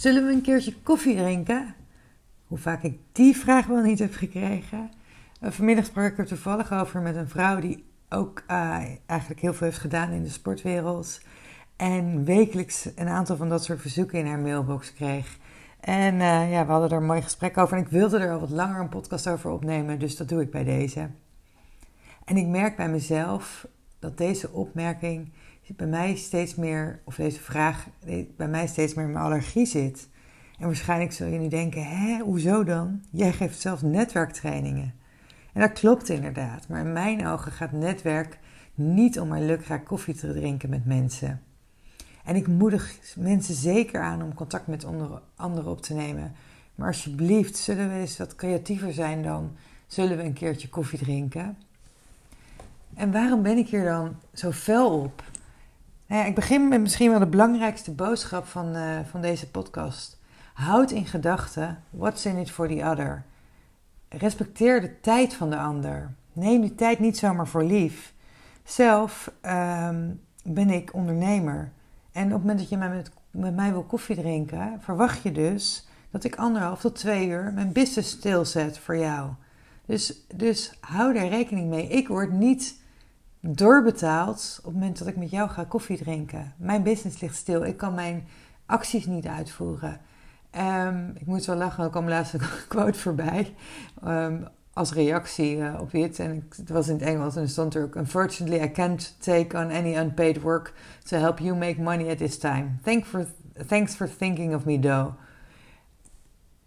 Zullen we een keertje koffie drinken? Hoe vaak ik die vraag wel niet heb gekregen. Uh, vanmiddag sprak ik er toevallig over met een vrouw die ook uh, eigenlijk heel veel heeft gedaan in de sportwereld. En wekelijks een aantal van dat soort verzoeken in haar mailbox kreeg. En uh, ja, we hadden er een mooi gesprek over. En ik wilde er al wat langer een podcast over opnemen, dus dat doe ik bij deze. En ik merk bij mezelf dat deze opmerking bij mij steeds meer, of deze vraag bij mij steeds meer in mijn allergie zit. En waarschijnlijk zul je nu denken, hè, hoezo dan? Jij geeft zelf netwerktrainingen. En dat klopt inderdaad, maar in mijn ogen gaat netwerk niet om maar lukraak koffie te drinken met mensen. En ik moedig mensen zeker aan om contact met anderen op te nemen. Maar alsjeblieft, zullen we eens wat creatiever zijn dan zullen we een keertje koffie drinken? En waarom ben ik hier dan zo fel op? Nou ik begin met misschien wel de belangrijkste boodschap van, uh, van deze podcast. Houd in gedachten, what's in it for the other. Respecteer de tijd van de ander. Neem die tijd niet zomaar voor lief. Zelf um, ben ik ondernemer. En op het moment dat je met, met mij wil koffie drinken, verwacht je dus dat ik anderhalf tot twee uur mijn business stilzet voor jou. Dus, dus hou daar rekening mee. Ik word niet doorbetaald op het moment dat ik met jou ga koffie drinken. Mijn business ligt stil. Ik kan mijn acties niet uitvoeren. Um, ik moet wel lachen, er kwam laatst een quote voorbij. Um, als reactie uh, op dit. En het was in het Engels en er stond er ook... Unfortunately, I can't take on any unpaid work to help you make money at this time. For, thanks for thinking of me, though.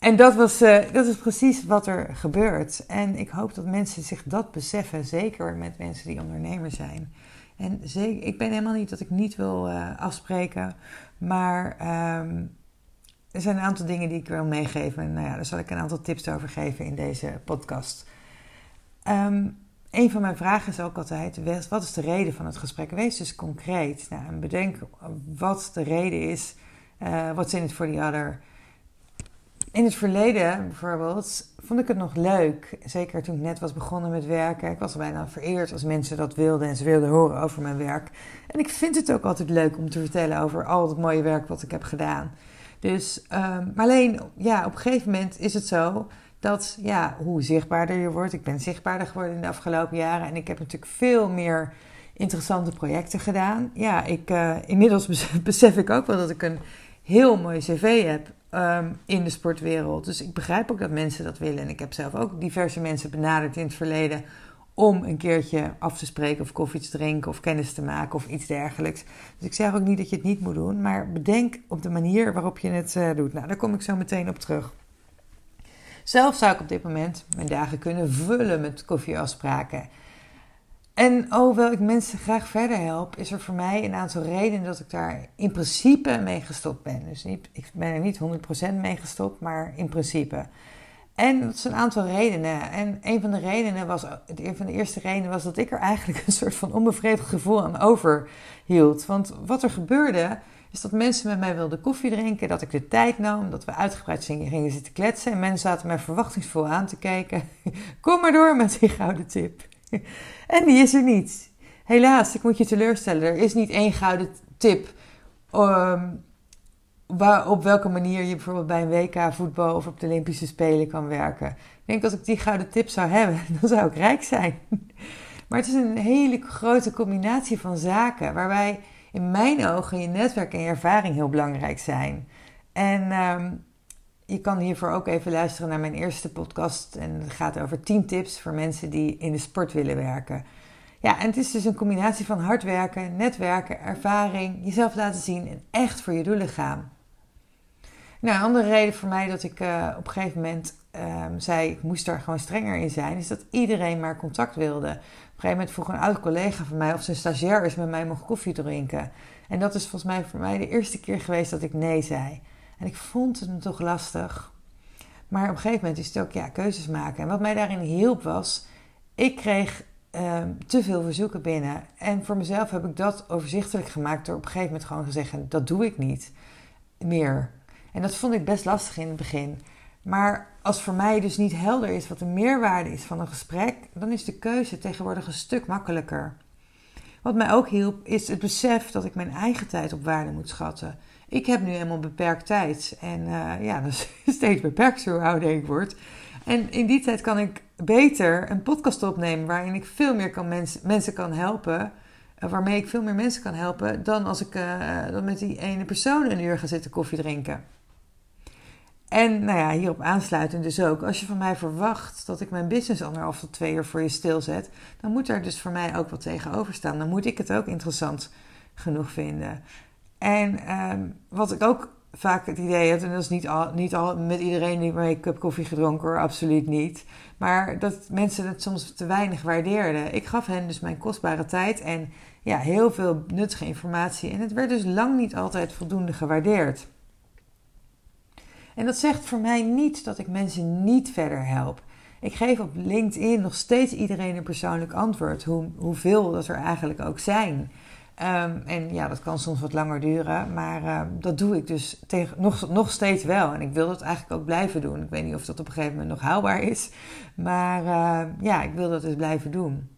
En dat, was, uh, dat is precies wat er gebeurt. En ik hoop dat mensen zich dat beseffen, zeker met mensen die ondernemer zijn. En zeker, ik ben helemaal niet dat ik niet wil uh, afspreken, maar um, er zijn een aantal dingen die ik wil meegeven. En nou ja, daar zal ik een aantal tips over geven in deze podcast. Um, een van mijn vragen is ook altijd: wat is de reden van het gesprek? Wees dus concreet. Nou, en bedenk wat de reden is. Uh, what's in it for the other? In het verleden bijvoorbeeld vond ik het nog leuk. Zeker toen ik net was begonnen met werken. Ik was bijna vereerd als mensen dat wilden en ze wilden horen over mijn werk. En ik vind het ook altijd leuk om te vertellen over al het mooie werk wat ik heb gedaan. Dus, um, maar alleen, ja, op een gegeven moment is het zo dat, ja, hoe zichtbaarder je wordt. Ik ben zichtbaarder geworden in de afgelopen jaren. En ik heb natuurlijk veel meer interessante projecten gedaan. Ja, ik, uh, inmiddels besef ik ook wel dat ik een heel mooi cv heb um, in de sportwereld. Dus ik begrijp ook dat mensen dat willen. En ik heb zelf ook diverse mensen benaderd in het verleden om een keertje af te spreken of koffie te drinken of kennis te maken of iets dergelijks. Dus ik zeg ook niet dat je het niet moet doen, maar bedenk op de manier waarop je het uh, doet. Nou, daar kom ik zo meteen op terug. Zelf zou ik op dit moment mijn dagen kunnen vullen met koffieafspraken. En hoewel ik mensen graag verder help, is er voor mij een aantal redenen dat ik daar in principe mee gestopt ben. Dus ik ben er niet 100% mee gestopt, maar in principe. En dat is een aantal redenen. En een van de redenen was, een van de eerste redenen was dat ik er eigenlijk een soort van onbevredigd gevoel aan overhield. Want wat er gebeurde, is dat mensen met mij wilden koffie drinken, dat ik de tijd nam, dat we uitgebreid gingen zitten kletsen. En mensen zaten mij verwachtingsvol aan te kijken. Kom maar door met die gouden tip. En die is er niet. Helaas, ik moet je teleurstellen. Er is niet één gouden tip. Um, waar, op welke manier je bijvoorbeeld bij een WK voetbal of op de Olympische Spelen kan werken. Ik denk dat ik die gouden tip zou hebben, dan zou ik rijk zijn. Maar het is een hele grote combinatie van zaken waarbij in mijn ogen je netwerk en je ervaring heel belangrijk zijn. En um, je kan hiervoor ook even luisteren naar mijn eerste podcast. En het gaat over 10 tips voor mensen die in de sport willen werken. Ja, en het is dus een combinatie van hard werken, netwerken, ervaring, jezelf laten zien en echt voor je doelen gaan. Nou, een andere reden voor mij dat ik uh, op een gegeven moment um, zei, ik moest daar gewoon strenger in zijn, is dat iedereen maar contact wilde. Op een gegeven moment vroeg een oud collega van mij of zijn stagiair is met mij mocht koffie drinken. En dat is volgens mij voor mij de eerste keer geweest dat ik nee zei. En ik vond het me toch lastig. Maar op een gegeven moment is het ook ja, keuzes maken. En wat mij daarin hielp was, ik kreeg uh, te veel verzoeken binnen. En voor mezelf heb ik dat overzichtelijk gemaakt door op een gegeven moment gewoon te zeggen: dat doe ik niet meer. En dat vond ik best lastig in het begin. Maar als voor mij dus niet helder is wat de meerwaarde is van een gesprek, dan is de keuze tegenwoordig een stuk makkelijker. Wat mij ook hielp, is het besef dat ik mijn eigen tijd op waarde moet schatten. Ik heb nu helemaal beperkt tijd. En uh, ja, dat is steeds beperkt hoe ouder ik word. En in die tijd kan ik beter een podcast opnemen waarin ik veel meer kan mens, mensen kan helpen. Uh, waarmee ik veel meer mensen kan helpen dan als ik uh, dan met die ene persoon een uur ga zitten koffie drinken. En nou ja, hierop aansluitend dus ook, als je van mij verwacht dat ik mijn business anderhalf tot twee uur voor je stilzet, dan moet daar dus voor mij ook wat tegenover staan. Dan moet ik het ook interessant genoeg vinden. En um, wat ik ook vaak het idee heb, en dat is niet al, niet al met iedereen die ik heb koffie gedronken hoor, absoluut niet. Maar dat mensen het soms te weinig waardeerden. Ik gaf hen dus mijn kostbare tijd en ja, heel veel nuttige informatie. En het werd dus lang niet altijd voldoende gewaardeerd. En dat zegt voor mij niet dat ik mensen niet verder help. Ik geef op LinkedIn nog steeds iedereen een persoonlijk antwoord, hoe, hoeveel dat er eigenlijk ook zijn. Um, en ja, dat kan soms wat langer duren, maar uh, dat doe ik dus tegen, nog, nog steeds wel. En ik wil dat eigenlijk ook blijven doen. Ik weet niet of dat op een gegeven moment nog haalbaar is, maar uh, ja, ik wil dat dus blijven doen.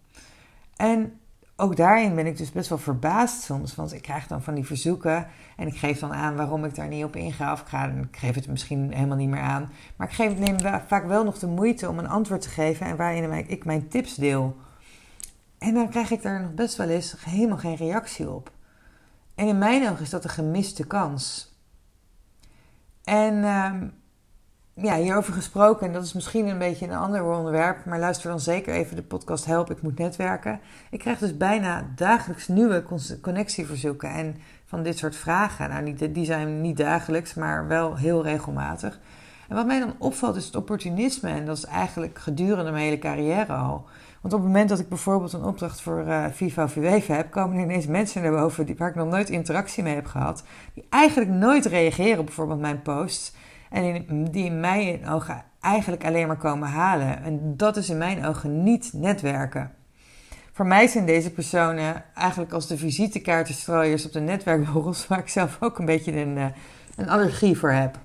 En ook daarin ben ik dus best wel verbaasd soms, want ik krijg dan van die verzoeken en ik geef dan aan waarom ik daar niet op inga. Of ik, ga, ik geef het misschien helemaal niet meer aan. Maar ik geef, neem vaak wel nog de moeite om een antwoord te geven en waarin ik mijn tips deel. En dan krijg ik daar nog best wel eens helemaal geen reactie op. En in mijn ogen is dat een gemiste kans. En uh, ja, hierover gesproken, en dat is misschien een beetje een ander onderwerp, maar luister dan zeker even de podcast Help, ik moet netwerken. Ik krijg dus bijna dagelijks nieuwe connectieverzoeken en van dit soort vragen. Nou, die zijn niet dagelijks, maar wel heel regelmatig. En wat mij dan opvalt is het opportunisme, en dat is eigenlijk gedurende mijn hele carrière al. Want op het moment dat ik bijvoorbeeld een opdracht voor uh, Viva VWV heb, komen er ineens mensen naar boven die, waar ik nog nooit interactie mee heb gehad, die eigenlijk nooit reageren op bijvoorbeeld mijn posts. En die in mijn ogen eigenlijk alleen maar komen halen. En dat is in mijn ogen niet netwerken. Voor mij zijn deze personen eigenlijk als de visitekaartenstrooiers op de netwerkborrels, waar ik zelf ook een beetje een, eh, een allergie voor heb.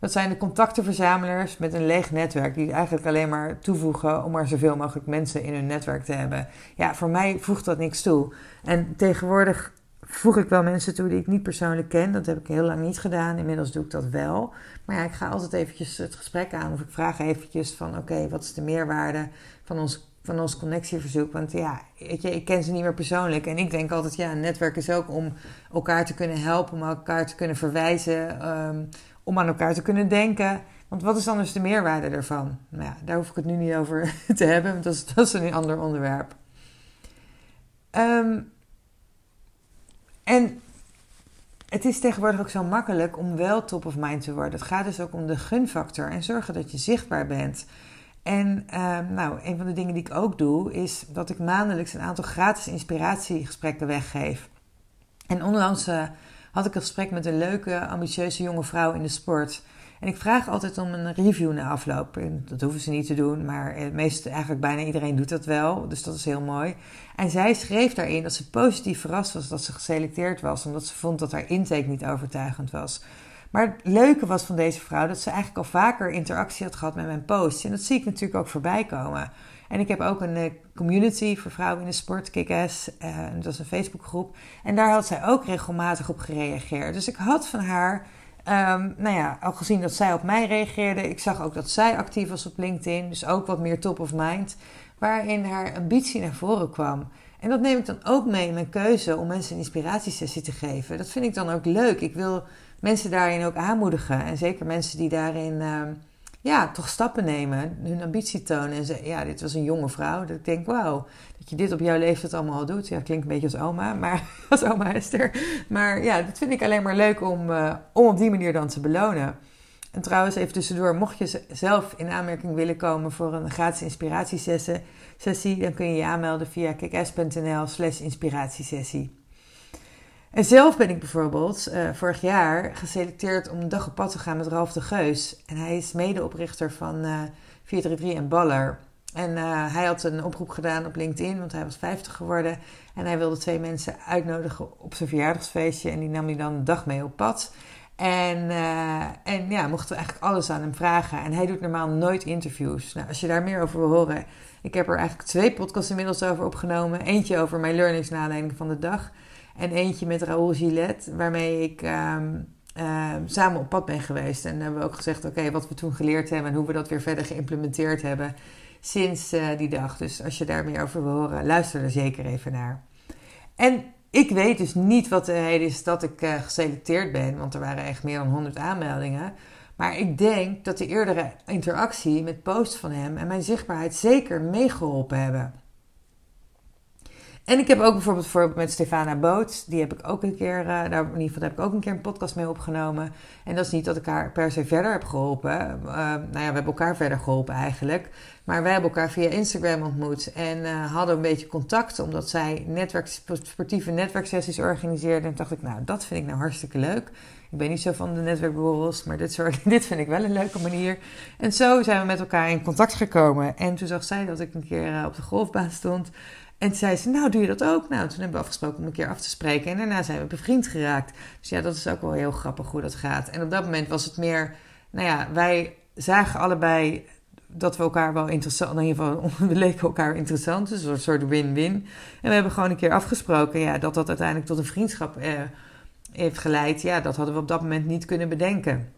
Dat zijn de contactenverzamelaars met een leeg netwerk, die eigenlijk alleen maar toevoegen om maar zoveel mogelijk mensen in hun netwerk te hebben. Ja, voor mij voegt dat niks toe. En tegenwoordig voeg ik wel mensen toe die ik niet persoonlijk ken. Dat heb ik heel lang niet gedaan. Inmiddels doe ik dat wel. Maar ja, ik ga altijd eventjes het gesprek aan. Of ik vraag eventjes van, oké, wat is de meerwaarde van ons, van ons connectieverzoek? Want ja, ik ken ze niet meer persoonlijk. En ik denk altijd, ja, een netwerk is ook om elkaar te kunnen helpen. Om elkaar te kunnen verwijzen. Um, om aan elkaar te kunnen denken. Want wat is anders de meerwaarde daarvan? Nou ja, daar hoef ik het nu niet over te hebben. Want dat is, dat is een ander onderwerp. Um, en het is tegenwoordig ook zo makkelijk om wel top of mind te worden. Het gaat dus ook om de gunfactor en zorgen dat je zichtbaar bent. En uh, nou, een van de dingen die ik ook doe, is dat ik maandelijks een aantal gratis inspiratiegesprekken weggeef. En onlangs uh, had ik een gesprek met een leuke, ambitieuze jonge vrouw in de sport. En ik vraag altijd om een review na afloop. Dat hoeven ze niet te doen, maar meest, eigenlijk bijna iedereen doet dat wel. Dus dat is heel mooi. En zij schreef daarin dat ze positief verrast was dat ze geselecteerd was, omdat ze vond dat haar intake niet overtuigend was. Maar het leuke was van deze vrouw dat ze eigenlijk al vaker interactie had gehad met mijn posts. En dat zie ik natuurlijk ook voorbij komen. En ik heb ook een eh, community voor vrouwen in de sport, Kick-Ass. Uh, dat is een Facebookgroep. En daar had zij ook regelmatig op gereageerd. Dus ik had van haar Um, nou ja, al gezien dat zij op mij reageerde, ik zag ook dat zij actief was op LinkedIn, dus ook wat meer top of mind, waarin haar ambitie naar voren kwam. En dat neem ik dan ook mee in mijn keuze om mensen een inspiratiesessie te geven. Dat vind ik dan ook leuk. Ik wil mensen daarin ook aanmoedigen. En zeker mensen die daarin uh, ja, toch stappen nemen, hun ambitie tonen. En zeggen, ja, dit was een jonge vrouw. Dat ik denk, wauw, dat je dit op jouw leeftijd allemaal al doet. Ja, klinkt een beetje als oma, maar als oma Esther. Maar ja, dat vind ik alleen maar leuk om, uh, om op die manier dan te belonen. En trouwens, even tussendoor, mocht je zelf in aanmerking willen komen voor een gratis inspiratiesessie, dan kun je je aanmelden via kks.nl slash inspiratiesessie. En zelf ben ik bijvoorbeeld uh, vorig jaar geselecteerd om een dag op pad te gaan met Ralf de Geus. En hij is medeoprichter van uh, 433 en Baller. En uh, hij had een oproep gedaan op LinkedIn, want hij was 50 geworden. En hij wilde twee mensen uitnodigen op zijn verjaardagsfeestje. En die nam hij dan een dag mee op pad. En, en ja, mochten we eigenlijk alles aan hem vragen. En hij doet normaal nooit interviews. Nou, als je daar meer over wil horen. Ik heb er eigenlijk twee podcasts inmiddels over opgenomen. Eentje over mijn learnings na aanleiding van de dag. En eentje met Raoul Gillette, waarmee ik um, uh, samen op pad ben geweest. En hebben we ook gezegd, oké, wat we toen geleerd hebben en hoe we dat weer verder geïmplementeerd hebben sinds uh, die dag. Dus als je daar meer over wil horen, luister er zeker even naar. En ik weet dus niet wat de reden is dat ik uh, geselecteerd ben, want er waren echt meer dan 100 aanmeldingen. Maar ik denk dat de eerdere interactie met posts van hem en mijn zichtbaarheid zeker meegeholpen hebben. En ik heb ook bijvoorbeeld voor, met Stefana Boots, die heb ik ook een keer, uh, daar, in ieder geval heb ik ook een keer een podcast mee opgenomen. En dat is niet dat ik haar per se verder heb geholpen. Uh, nou ja, we hebben elkaar verder geholpen eigenlijk. Maar wij hebben elkaar via Instagram ontmoet en uh, hadden een beetje contact, omdat zij netwerk, sportieve netwerksessies organiseerde. En dacht ik, nou, dat vind ik nou hartstikke leuk. Ik ben niet zo van de netwerkborrels, maar dit, soort, dit vind ik wel een leuke manier. En zo zijn we met elkaar in contact gekomen. En toen zag zij dat ik een keer op de golfbaan stond. En toen zei ze, nou doe je dat ook? Nou, toen hebben we afgesproken om een keer af te spreken. En daarna zijn we bevriend geraakt. Dus ja, dat is ook wel heel grappig hoe dat gaat. En op dat moment was het meer, nou ja, wij zagen allebei dat we elkaar wel interessant, in ieder geval, we leken elkaar interessant. Dus een soort win-win. En we hebben gewoon een keer afgesproken, ja, dat dat uiteindelijk tot een vriendschap eh, heeft geleid. Ja, dat hadden we op dat moment niet kunnen bedenken.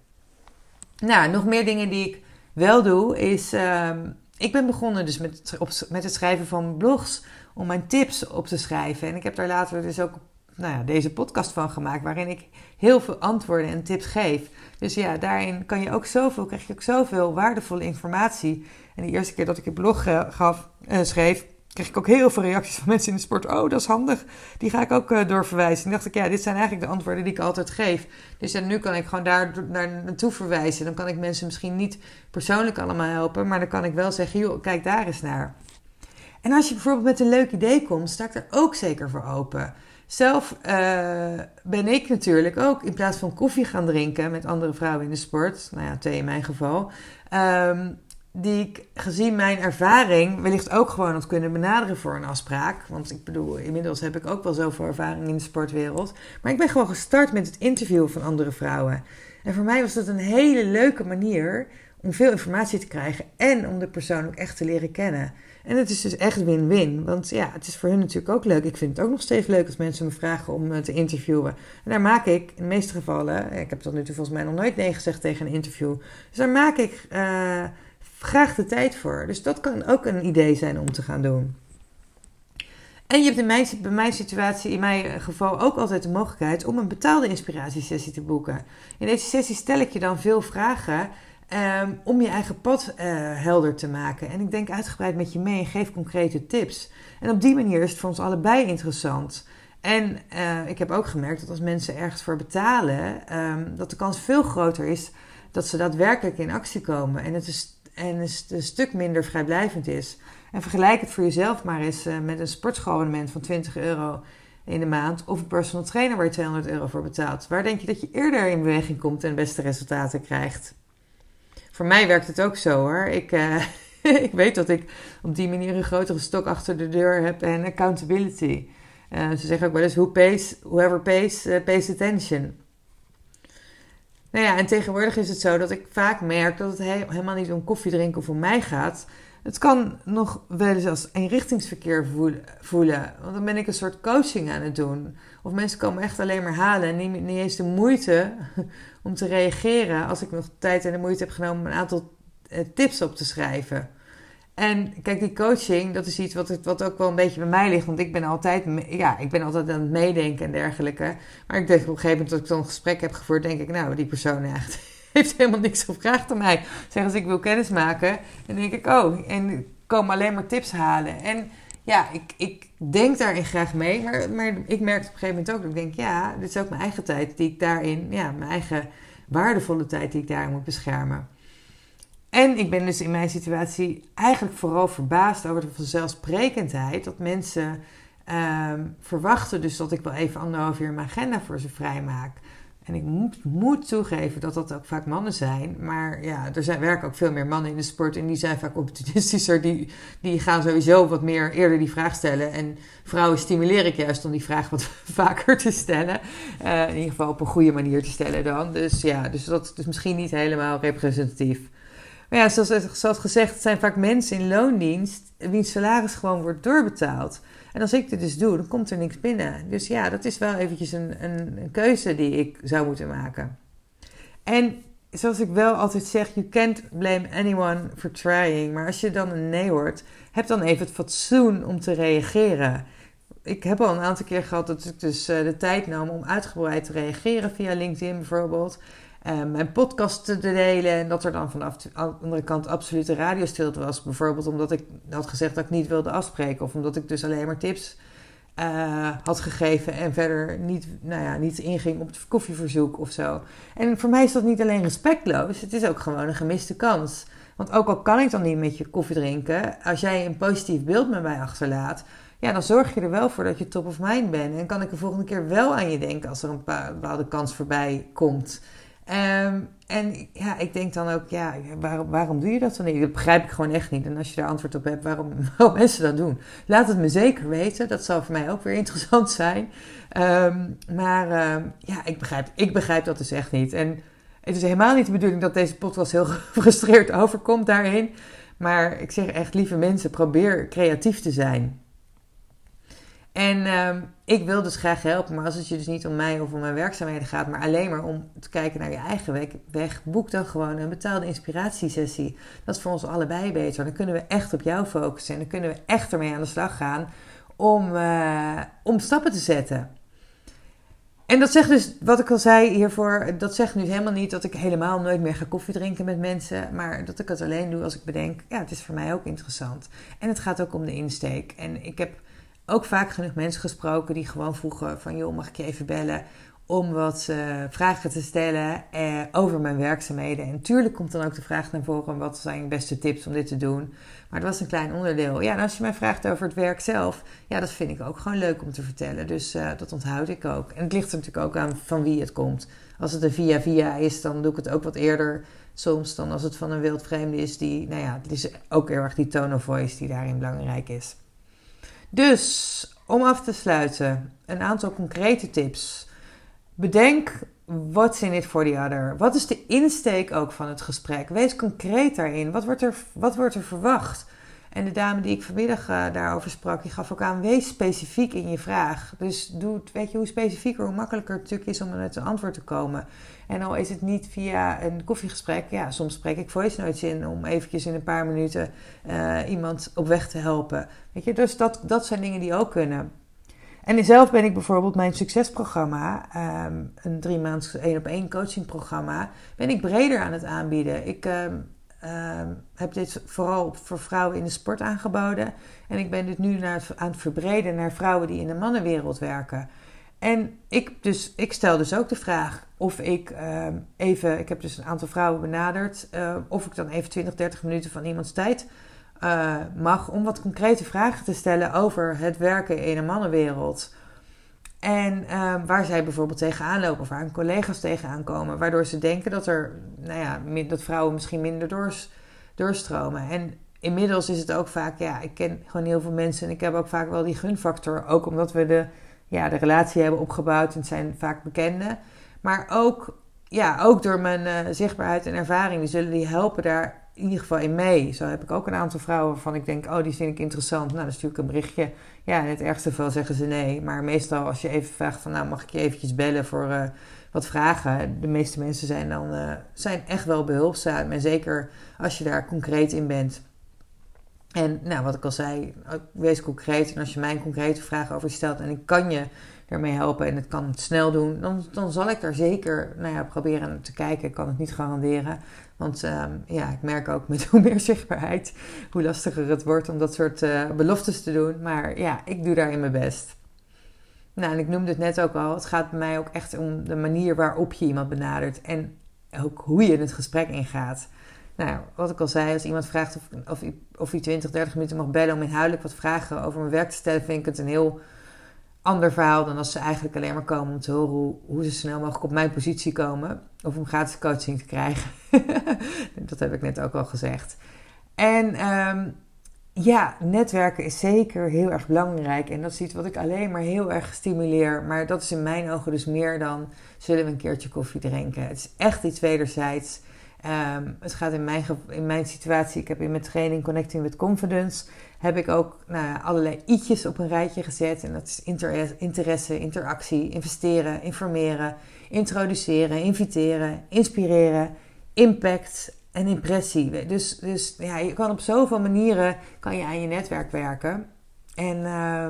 Nou, nog meer dingen die ik wel doe, is... Uh, ik ben begonnen dus met, op, met het schrijven van blogs om mijn tips op te schrijven. En ik heb daar later dus ook nou ja, deze podcast van gemaakt, waarin ik heel veel antwoorden en tips geef. Dus ja, daarin kan je ook zoveel, krijg je ook zoveel waardevolle informatie. En de eerste keer dat ik een blog uh, gaf, uh, schreef, kreeg ik ook heel veel reacties van mensen in de sport. Oh, dat is handig. Die ga ik ook uh, doorverwijzen. En dacht ik, ja, dit zijn eigenlijk de antwoorden die ik altijd geef. Dus ja, nu kan ik gewoon daar naar naartoe verwijzen. Dan kan ik mensen misschien niet persoonlijk allemaal helpen. Maar dan kan ik wel zeggen, joh, kijk daar eens naar. En als je bijvoorbeeld met een leuk idee komt, sta ik er ook zeker voor open. Zelf uh, ben ik natuurlijk ook in plaats van koffie gaan drinken met andere vrouwen in de sport, nou ja, twee in mijn geval, um, die ik gezien mijn ervaring wellicht ook gewoon had kunnen benaderen voor een afspraak. Want ik bedoel, inmiddels heb ik ook wel zoveel ervaring in de sportwereld. Maar ik ben gewoon gestart met het interviewen van andere vrouwen. En voor mij was dat een hele leuke manier om veel informatie te krijgen en om de persoon ook echt te leren kennen. En het is dus echt win-win. Want ja, het is voor hun natuurlijk ook leuk. Ik vind het ook nog steeds leuk als mensen me vragen om te interviewen. En daar maak ik in de meeste gevallen, ik heb tot nu toe volgens mij nog nooit nee gezegd tegen een interview. Dus daar maak ik uh, graag de tijd voor. Dus dat kan ook een idee zijn om te gaan doen. En je hebt in mijn, bij mijn situatie, in mijn geval, ook altijd de mogelijkheid om een betaalde inspiratiesessie te boeken. In deze sessie stel ik je dan veel vragen Um, om je eigen pad uh, helder te maken. En ik denk uitgebreid met je mee en geef concrete tips. En op die manier is het voor ons allebei interessant. En uh, ik heb ook gemerkt dat als mensen ergens voor betalen, um, dat de kans veel groter is dat ze daadwerkelijk in actie komen. En het is, en een stuk minder vrijblijvend is. En vergelijk het voor jezelf maar eens uh, met een sportschoolabonnement van 20 euro in de maand. Of een personal trainer waar je 200 euro voor betaalt. Waar denk je dat je eerder in beweging komt en beste resultaten krijgt? Voor mij werkt het ook zo hoor. Ik, uh, ik weet dat ik op die manier een grotere stok achter de deur heb en accountability. Uh, ze zeggen ook wel eens, who pays, whoever pays, uh, pays attention. Nou ja, en tegenwoordig is het zo dat ik vaak merk dat het he helemaal niet om koffie drinken voor mij gaat. Het kan nog wel eens als eenrichtingsverkeer voelen. Want dan ben ik een soort coaching aan het doen. Of mensen komen echt alleen maar halen en niet, niet eens de moeite om te reageren. Als ik nog tijd en de moeite heb genomen om een aantal eh, tips op te schrijven. En kijk, die coaching, dat is iets wat, wat ook wel een beetje bij mij ligt. Want ik ben altijd, ja, ik ben altijd aan het meedenken en dergelijke. Maar ik denk op een gegeven moment dat ik zo'n gesprek heb gevoerd, denk ik, nou, die persoon echt heeft helemaal niks gevraagd aan mij. Zeg als ik wil kennis maken, dan denk ik, oh, en komen alleen maar tips halen. En ja, ik, ik denk daarin graag mee, maar, maar ik merk op een gegeven moment ook dat ik denk, ja, dit is ook mijn eigen tijd die ik daarin, ja, mijn eigen waardevolle tijd die ik daar moet beschermen. En ik ben dus in mijn situatie eigenlijk vooral verbaasd over de vanzelfsprekendheid dat mensen ehm, verwachten dus dat ik wel even anderhalf uur mijn agenda voor ze vrijmaak. En ik moet, moet, toegeven dat dat ook vaak mannen zijn. Maar ja, er zijn, werken ook veel meer mannen in de sport. En die zijn vaak opportunistischer. Die, die gaan sowieso wat meer eerder die vraag stellen. En vrouwen stimuleer ik juist om die vraag wat vaker te stellen. Uh, in ieder geval op een goede manier te stellen dan. Dus ja, dus dat is misschien niet helemaal representatief. Maar ja, zoals, zoals gezegd, het zijn vaak mensen in loondienst. wiens salaris gewoon wordt doorbetaald. En als ik dit dus doe, dan komt er niks binnen. Dus ja, dat is wel eventjes een, een, een keuze die ik zou moeten maken. En zoals ik wel altijd zeg, you can't blame anyone for trying. Maar als je dan een nee hoort, heb dan even het fatsoen om te reageren. Ik heb al een aantal keer gehad dat ik dus eh, de tijd nam om uitgebreid te reageren via LinkedIn bijvoorbeeld. Mijn podcast te delen. En dat er dan vanaf de andere kant absolute radiostilte was. Bijvoorbeeld omdat ik had gezegd dat ik niet wilde afspreken. Of omdat ik dus alleen maar tips uh, had gegeven. En verder niet, nou ja, niet inging op het koffieverzoek of zo. En voor mij is dat niet alleen respectloos. Het is ook gewoon een gemiste kans. Want ook al kan ik dan niet met je koffie drinken. Als jij een positief beeld met mij achterlaat. Ja, dan zorg je er wel voor dat je top of mind bent. En kan ik de volgende keer wel aan je denken als er een bepaalde kans voorbij komt. Um, en ja, ik denk dan ook, ja, waarom, waarom doe je dat dan niet? Dat begrijp ik gewoon echt niet. En als je daar antwoord op hebt, waarom, mensen dat doen? Laat het me zeker weten. Dat zal voor mij ook weer interessant zijn. Um, maar um, ja, ik begrijp, ik begrijp dat dus echt niet. En het is helemaal niet de bedoeling dat deze podcast heel gefrustreerd overkomt daarin. Maar ik zeg echt, lieve mensen, probeer creatief te zijn. En um, ik wil dus graag helpen, maar als het je dus niet om mij of om mijn werkzaamheden gaat, maar alleen maar om te kijken naar je eigen weg, boek dan gewoon een betaalde inspiratiesessie. Dat is voor ons allebei beter. Dan kunnen we echt op jou focussen en dan kunnen we echt ermee aan de slag gaan om, uh, om stappen te zetten. En dat zegt dus, wat ik al zei hiervoor, dat zegt nu helemaal niet dat ik helemaal nooit meer ga koffie drinken met mensen. Maar dat ik het alleen doe als ik bedenk, ja, het is voor mij ook interessant. En het gaat ook om de insteek. En ik heb ook vaak genoeg mensen gesproken die gewoon vroegen van... joh, mag ik je even bellen om wat uh, vragen te stellen uh, over mijn werkzaamheden. En natuurlijk komt dan ook de vraag naar voren... wat zijn je beste tips om dit te doen? Maar het was een klein onderdeel. Ja, en als je mij vraagt over het werk zelf... ja, dat vind ik ook gewoon leuk om te vertellen. Dus uh, dat onthoud ik ook. En het ligt er natuurlijk ook aan van wie het komt. Als het een via-via is, dan doe ik het ook wat eerder... Soms dan als het van een wildvreemde is die, nou ja, het is ook heel erg die tone of voice die daarin belangrijk is. Dus om af te sluiten, een aantal concrete tips. Bedenk what's in it for the other. Wat is de insteek ook van het gesprek? Wees concreet daarin. Wat wordt er, wat wordt er verwacht? En de dame die ik vanmiddag uh, daarover sprak, die gaf ook aan: wees specifiek in je vraag. Dus doe weet je, hoe specifieker, hoe makkelijker het natuurlijk is om met een antwoord te komen. En al is het niet via een koffiegesprek, ja, soms spreek ik voice notes in om eventjes in een paar minuten uh, iemand op weg te helpen. Weet je, dus dat, dat zijn dingen die ook kunnen. En zelf ben ik bijvoorbeeld mijn succesprogramma, um, een drie maand één op één coachingprogramma, ben ik breder aan het aanbieden. Ik uh, heb dit vooral voor vrouwen in de sport aangeboden. En ik ben dit nu aan het verbreden naar vrouwen die in de mannenwereld werken. En ik, dus, ik stel dus ook de vraag of ik uh, even, ik heb dus een aantal vrouwen benaderd, uh, of ik dan even 20, 30 minuten van iemands tijd uh, mag om wat concrete vragen te stellen over het werken in een mannenwereld. En uh, waar zij bijvoorbeeld tegenaan lopen of waar hun collega's tegenaan komen. Waardoor ze denken dat, er, nou ja, dat vrouwen misschien minder doors, doorstromen. En inmiddels is het ook vaak, ja, ik ken gewoon heel veel mensen. En ik heb ook vaak wel die gunfactor. Ook omdat we de, ja, de relatie hebben opgebouwd en het zijn vaak bekenden. Maar ook, ja, ook door mijn uh, zichtbaarheid en ervaring. Die zullen die helpen daar in ieder geval in mee. Zo heb ik ook een aantal vrouwen waarvan ik denk, oh, die vind ik interessant. Nou, dan stuur ik een berichtje. Ja, in het ergste geval zeggen ze nee. Maar meestal als je even vraagt van, nou, mag ik je eventjes bellen voor uh, wat vragen? De meeste mensen zijn dan uh, zijn echt wel behulpzaam. En zeker als je daar concreet in bent. En nou, wat ik al zei, wees concreet. En als je mij een concrete vraag over stelt en ik kan je ermee helpen en het kan het snel doen, dan, dan zal ik daar zeker nou ja, proberen te kijken. Ik kan het niet garanderen. Want um, ja, ik merk ook met hoe meer zichtbaarheid, hoe lastiger het wordt om dat soort uh, beloftes te doen. Maar ja, ik doe daarin mijn best. Nou, en ik noemde het net ook al, het gaat bij mij ook echt om de manier waarop je iemand benadert. En ook hoe je het gesprek ingaat. Nou, wat ik al zei, als iemand vraagt of, of, of hij 20, 30 minuten mag bellen om inhoudelijk wat vragen over mijn werk te stellen, vind ik het een heel ander verhaal dan als ze eigenlijk alleen maar komen om te horen hoe, ze snel mogelijk op mijn positie komen. Of om gratis coaching te krijgen. dat heb ik net ook al gezegd. En ehm, ja, netwerken is zeker heel erg belangrijk. En dat is iets wat ik alleen maar heel erg stimuleer. Maar dat is in mijn ogen dus meer dan zullen we een keertje koffie drinken. Het is echt iets wederzijds. Ehm, het gaat in mijn, in mijn situatie, ik heb in mijn training Connecting with Confidence, heb ik ook nou, allerlei i'tjes op een rijtje gezet. En dat is interesse, interactie, investeren, informeren, introduceren, inviteren, inspireren, impact en impressie. Dus, dus ja, je kan op zoveel manieren kan je aan je netwerk werken. En uh,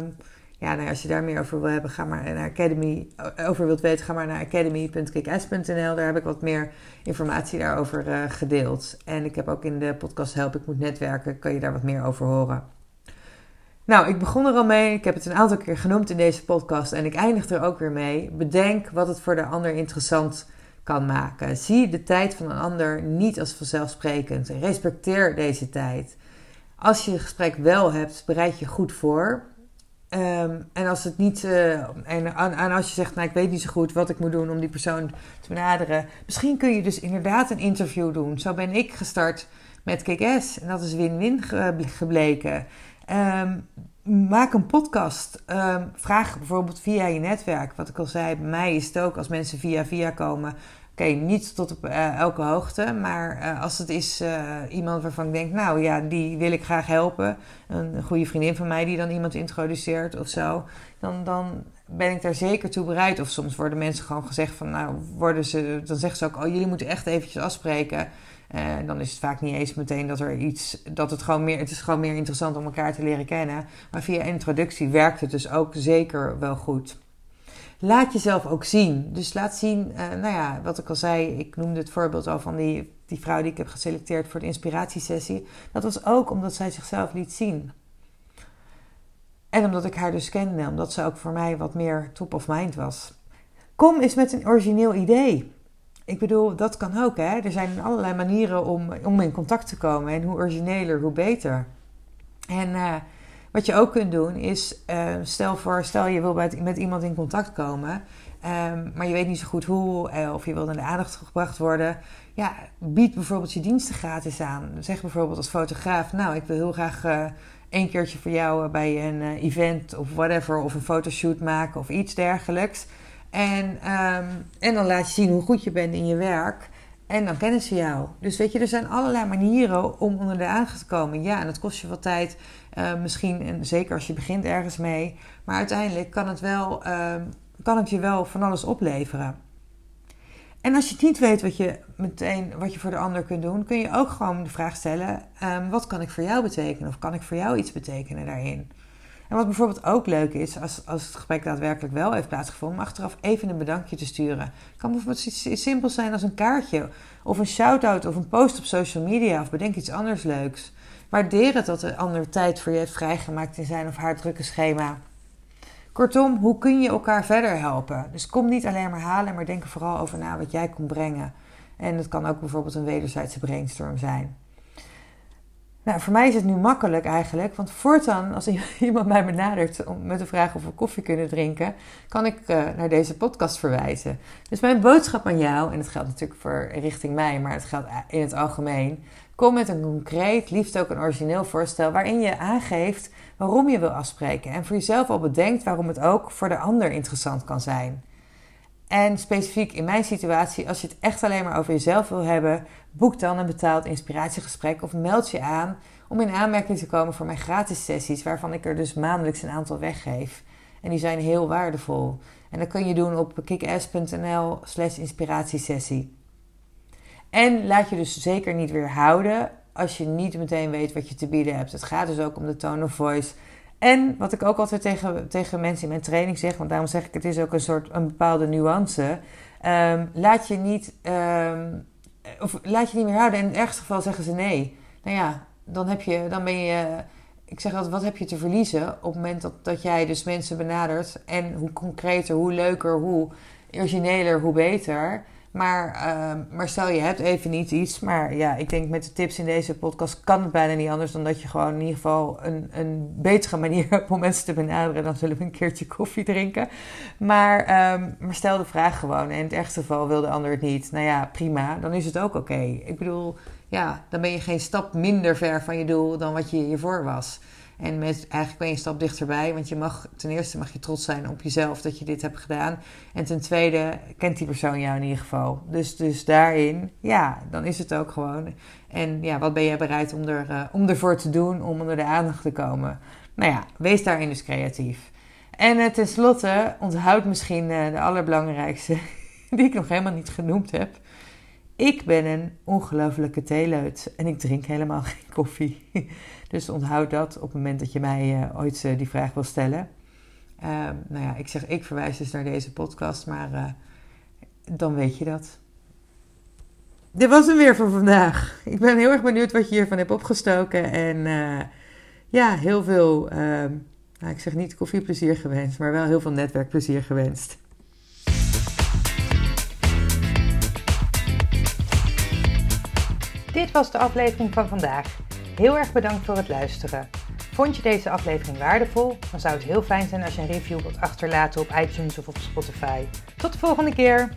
ja, nou, als je daar meer over wil hebben, ga maar naar Academy. Over wilt weten, ga maar naar academy.kickass.nl. Daar heb ik wat meer informatie daarover uh, gedeeld. En ik heb ook in de podcast Help Ik Moet Netwerken, kan je daar wat meer over horen. Nou, ik begon er al mee. Ik heb het een aantal keer genoemd in deze podcast en ik eindig er ook weer mee. Bedenk wat het voor de ander interessant kan maken. Zie de tijd van een ander niet als vanzelfsprekend. Respecteer deze tijd. Als je het gesprek wel hebt, bereid je goed voor. Ehm, en als het niet. Uh, en, en, als je zegt, nou ik weet niet zo goed wat ik moet doen om die persoon te benaderen. Misschien kun je dus inderdaad een interview doen. Zo ben ik gestart met KKS. En dat is win-win gebleken. Ehm, maak een podcast. Um, vraag bijvoorbeeld via je netwerk. Wat ik al zei, bij mij is het ook als mensen via via komen. Oké, niet tot op uh, elke hoogte, maar uh, als het is uh, iemand waarvan ik denk, nou ja, die wil ik graag helpen. Een goede vriendin van mij die dan iemand introduceert of zo. Dan, dan ben ik daar zeker toe bereid. Of soms worden mensen gewoon gezegd van, nou, worden ze, dan zeggen ze ook, oh, jullie moeten echt eventjes afspreken. Eh, dan is het vaak niet eens meteen dat er iets, dat het gewoon meer, het is gewoon meer interessant om elkaar te leren kennen. Maar via introductie werkt het dus ook zeker wel goed. Laat jezelf ook zien. Dus laat zien, uh, nou ja, wat ik al zei, ik noemde het voorbeeld al van die, die vrouw die ik heb geselecteerd voor de inspiratiesessie. Dat was ook omdat zij zichzelf liet zien. En omdat ik haar dus kende, omdat ze ook voor mij wat meer top of mind was. Kom eens met een origineel idee ik bedoel, dat kan ook. Hè? Er zijn allerlei manieren om, om in contact te komen. En hoe origineler, hoe beter. En uh, wat je ook kunt doen is, uh, stel voor, stel je wil met, iemand in contact komen, um, maar je weet niet zo goed hoe, uh, of je wil naar de aandacht gebracht worden. Ja, bied bijvoorbeeld je diensten gratis aan. Zeg bijvoorbeeld als fotograaf, nou, ik wil heel graag één keertje voor jou bij een event of whatever, of een fotoshoot maken of iets dergelijks. En, um, en dan laat je zien hoe goed je bent in je werk. En dan kennen ze jou. Dus weet je, er zijn allerlei manieren om onder de aandacht te komen. Ja, en dat kost je wat tijd. Uh, misschien, en zeker als je begint ergens mee. Maar uiteindelijk kan het, wel, uh, kan het je wel van alles opleveren. En als je niet weet wat je meteen wat je voor de ander kunt doen, kun je ook gewoon de vraag stellen: wat kan ik voor jou betekenen? Of kan ik voor jou iets betekenen daarin? En wat bijvoorbeeld ook leuk is, als, als het gesprek daadwerkelijk wel heeft plaatsgevonden, om achteraf even een bedankje te sturen. Het kan bijvoorbeeld iets simpel zijn als een kaartje, of een shout-out, of een post op social media, of bedenk iets anders leuks. Waardeer het dat de ander tijd voor je heeft vrijgemaakt in zijn of haar drukke schema. Kortom, hoe kun je elkaar verder helpen? Dus kom niet alleen maar halen, maar denk er vooral over na wat jij kon brengen. En het kan ook bijvoorbeeld een wederzijdse brainstorm zijn. Nou, voor mij is het nu makkelijk eigenlijk, want voortaan als iemand mij benadert om met de vraag of we koffie kunnen drinken, kan ik uh, naar deze podcast verwijzen. Dus mijn boodschap aan jou, en het geldt natuurlijk voor richting mij, maar het geldt in het algemeen, kom met een concreet, liefst ook een origineel voorstel waarin je aangeeft waarom je wil afspreken en voor jezelf al bedenkt waarom het ook voor de ander interessant kan zijn. En specifiek in mijn situatie, als je het echt alleen maar over jezelf wil hebben, boek dan een betaald inspiratiegesprek of meld je aan om in aanmerking te komen voor mijn gratis sessies, waarvan ik er dus maandelijks een aantal weggeef. En die zijn heel waardevol. En dat kun je doen op kickass.nl slash inspiratiesessie. En laat je dus zeker niet weerhouden als je niet meteen weet wat je te bieden hebt. Het gaat dus ook om de tone of voice en wat ik ook altijd tegen, tegen mensen in mijn training zeg, want daarom zeg ik het is ook een soort een bepaalde nuance. Um, laat je niet, um, of laat je niet meer houden. En in het ergste geval zeggen ze nee. Nou ja, dan, heb je, dan ben je. Ik zeg altijd, wat heb je te verliezen op het moment dat, dat jij dus mensen benadert? En hoe concreter, hoe leuker, hoe origineler, hoe beter. Maar, ehm, maar stel je hebt even niet iets. Maar ja, ik denk met de tips in deze podcast kan het bijna niet anders dan dat je gewoon in ieder geval een, een betere manier hebt om mensen te benaderen. Dan zullen we een keertje koffie drinken. Maar, ehm, maar stel de vraag gewoon. En in het ergste geval wil de ander het niet. Nou ja, prima. Dan is het ook oké. Ik bedoel, ja, dan ben je geen stap minder ver van je doel dan wat je hiervoor was. En met, eigenlijk ben je een stap dichterbij, want je mag, ten eerste mag je trots zijn op jezelf dat je dit hebt gedaan. En ten tweede kent die persoon jou in ieder geval. Dus, dus daarin, ja, dan is het ook gewoon. En ja, wat ben jij bereid om, er, uh, om ervoor te doen, om onder de aandacht te komen? Nou ja, wees daarin dus creatief. En uh, tenslotte, onthoud misschien uh, de allerbelangrijkste, die ik nog helemaal niet genoemd heb. Ik ben een ongelofelijke theeleut en ik drink helemaal geen koffie. Dus onthoud dat op het moment dat je mij uh, ooit uh, die vraag wil stellen. Uh, nou ja, ik zeg ik verwijs dus naar deze podcast, maar eh, dan weet je dat. Dit was hem weer voor vandaag. Ik ben heel erg benieuwd wat je hiervan hebt opgestoken. En eh, ja, heel veel, ehm, nou, ik zeg niet koffieplezier gewenst, maar wel heel veel netwerkplezier gewenst. Dit was de aflevering van vandaag. Heel erg bedankt voor het luisteren. Vond je deze aflevering waardevol? Dan zou het heel fijn zijn als je een review wilt achterlaten op iTunes of op Spotify. Tot de volgende keer!